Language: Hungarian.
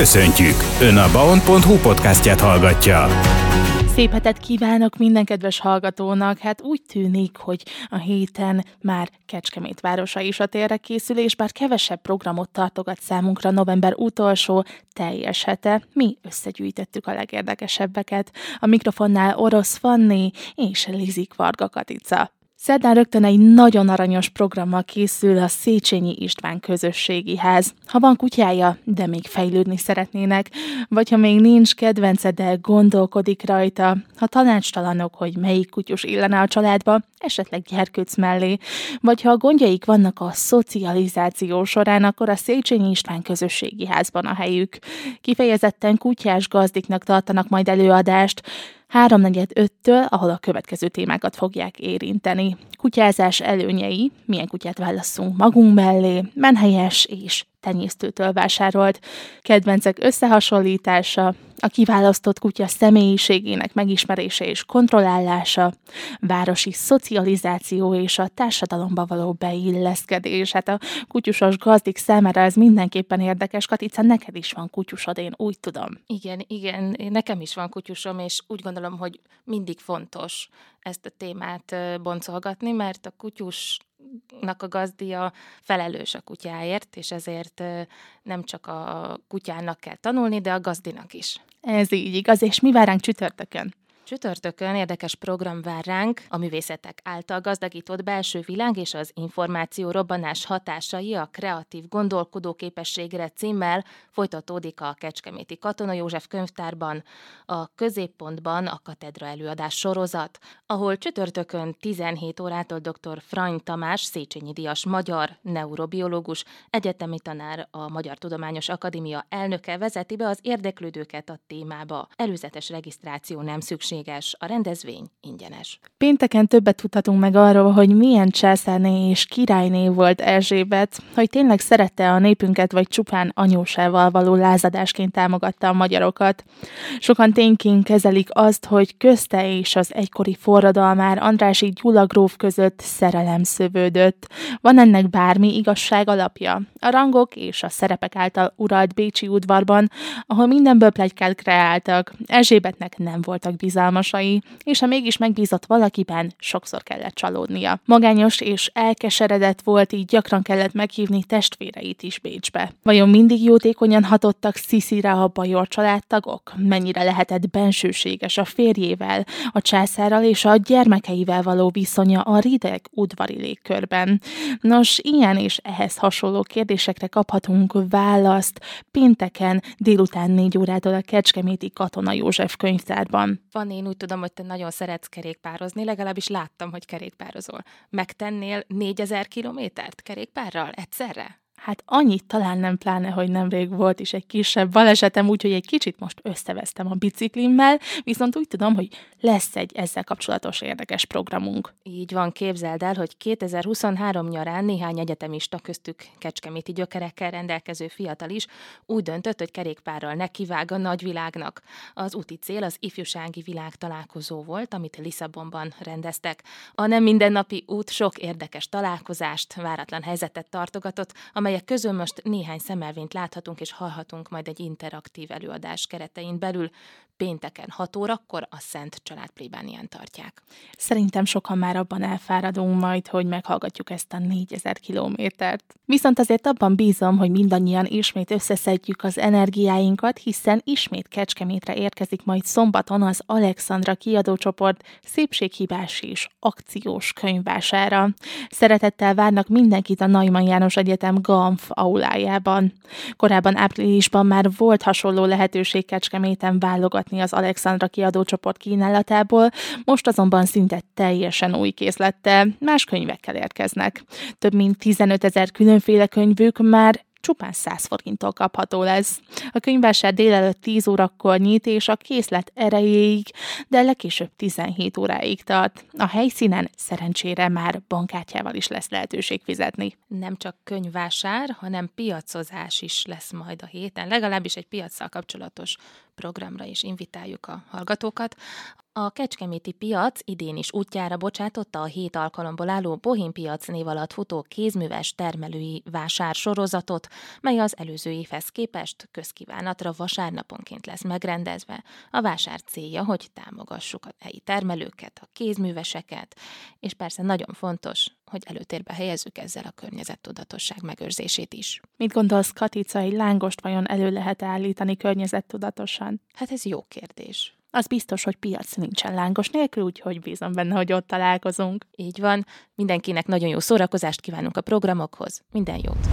Köszöntjük! Ön a baon.hu podcastját hallgatja. Szép hetet kívánok minden kedves hallgatónak! Hát úgy tűnik, hogy a héten már Kecskemét városa is a térre készül, és bár kevesebb programot tartogat számunkra november utolsó teljes hete, mi összegyűjtöttük a legérdekesebbeket. A mikrofonnál Orosz Fanni és Lizik Varga Katica. Szerdán rögtön egy nagyon aranyos programmal készül a Széchenyi István közösségi ház. Ha van kutyája, de még fejlődni szeretnének, vagy ha még nincs kedvence, de gondolkodik rajta, ha tanácstalanok, hogy melyik kutyus illene a családba, esetleg gyerkőc mellé, vagy ha a gondjaik vannak a szocializáció során, akkor a Széchenyi István közösségi házban a helyük. Kifejezetten kutyás gazdiknak tartanak majd előadást, háromnegyed öttől, ahol a következő témákat fogják érinteni. Kutyázás előnyei, milyen kutyát válasszunk magunk mellé, menhelyes és tenyésztőtől vásárolt, kedvencek összehasonlítása, a kiválasztott kutya személyiségének megismerése és kontrollálása, városi szocializáció és a társadalomba való beilleszkedés. Hát a kutyusos gazdik számára ez mindenképpen érdekes. Katica, neked is van kutyusod, én úgy tudom. Igen, igen, nekem is van kutyusom, és úgy gondolom, hogy mindig fontos ezt a témát boncolgatni, mert a kutyus a gazdia felelős a kutyáért, és ezért nem csak a kutyának kell tanulni, de a gazdinak is. Ez így igaz, és mi vár ránk csütörtökön? Csütörtökön érdekes program vár ránk, a művészetek által gazdagított belső világ és az információ robbanás hatásai a kreatív gondolkodó képességre címmel folytatódik a Kecskeméti Katona József könyvtárban, a középpontban a katedra előadás sorozat, ahol csütörtökön 17 órától dr. Frany Tamás, Széchenyi Díjas magyar neurobiológus, egyetemi tanár, a Magyar Tudományos Akadémia elnöke vezeti be az érdeklődőket a témába. Előzetes regisztráció nem szükség szükséges, a rendezvény ingyenes. Pénteken többet tudhatunk meg arról, hogy milyen császárné és királyné volt Erzsébet, hogy tényleg szerette a népünket, vagy csupán anyósával való lázadásként támogatta a magyarokat. Sokan tényként kezelik azt, hogy közte és az egykori forradalmár Andrási Gyula gróf között szerelem szövődött. Van ennek bármi igazság alapja? A rangok és a szerepek által uralt Bécsi udvarban, ahol mindenből plegykát kreáltak, Erzsébetnek nem voltak bizalmas szorgalmasai, és ha mégis megbízott valakiben, sokszor kellett csalódnia. Magányos és elkeseredett volt, így gyakran kellett meghívni testvéreit is Bécsbe. Vajon mindig jótékonyan hatottak Sziszire a bajor családtagok? Mennyire lehetett bensőséges a férjével, a császárral és a gyermekeivel való viszonya a rideg udvari légkörben? Nos, ilyen és ehhez hasonló kérdésekre kaphatunk választ pénteken délután négy órától a Kecskeméti Katona József könyvtárban. Van én úgy tudom, hogy te nagyon szeretsz kerékpározni, legalábbis láttam, hogy kerékpározol. Megtennél 4000 kilométert kerékpárral egyszerre? Hát annyit talán nem pláne, hogy nemrég volt is egy kisebb balesetem, úgyhogy egy kicsit most összevesztem a biciklimmel, viszont úgy tudom, hogy lesz egy ezzel kapcsolatos érdekes programunk. Így van, képzeld el, hogy 2023 nyarán néhány egyetemista köztük kecskeméti gyökerekkel rendelkező fiatal is úgy döntött, hogy kerékpárral nekivág a nagyvilágnak. Az úti cél az ifjúsági világ találkozó volt, amit Lisszabonban rendeztek. A nem mindennapi út sok érdekes találkozást, váratlan helyzetet tartogatott, amely amelyek közül most néhány szemelvényt láthatunk és hallhatunk majd egy interaktív előadás keretein belül. Pénteken 6 órakor a Szent Család plébánián tartják. Szerintem sokan már abban elfáradunk majd, hogy meghallgatjuk ezt a 4000 kilométert. Viszont azért abban bízom, hogy mindannyian ismét összeszedjük az energiáinkat, hiszen ismét Kecskemétre érkezik majd szombaton az Alexandra kiadócsoport szépséghibás és akciós könyvására. Szeretettel várnak mindenkit a Neumann János Egyetem GAMF aulájában. Korábban áprilisban már volt hasonló lehetőség Kecskeméten válogatni az Alexandra kiadócsoport kínálatából, most azonban szinte teljesen új készlettel, más könyvekkel érkeznek. Több mint 15 ezer különféle könyvük már csupán 100 forinttól kapható lesz. A könyvvásár délelőtt 10 órakor nyit, és a készlet erejéig, de legkésőbb 17 óráig tart. A helyszínen szerencsére már bankkártyával is lesz lehetőség fizetni. Nem csak könyvvásár, hanem piacozás is lesz majd a héten, legalábbis egy piacsal kapcsolatos programra is invitáljuk a hallgatókat. A Kecskeméti piac idén is útjára bocsátotta a hét alkalomból álló Bohém piac név alatt futó kézműves termelői vásár sorozatot, mely az előző évhez képest közkívánatra vasárnaponként lesz megrendezve. A vásár célja, hogy támogassuk a helyi termelőket, a kézműveseket, és persze nagyon fontos, hogy előtérbe helyezzük ezzel a környezettudatosság megőrzését is. Mit gondolsz, Katica, egy lángost vajon elő lehet állítani környezettudatosan? Hát ez jó kérdés. Az biztos, hogy piac nincsen lángos nélkül, úgyhogy bízom benne, hogy ott találkozunk. Így van. Mindenkinek nagyon jó szórakozást kívánunk a programokhoz. Minden jót!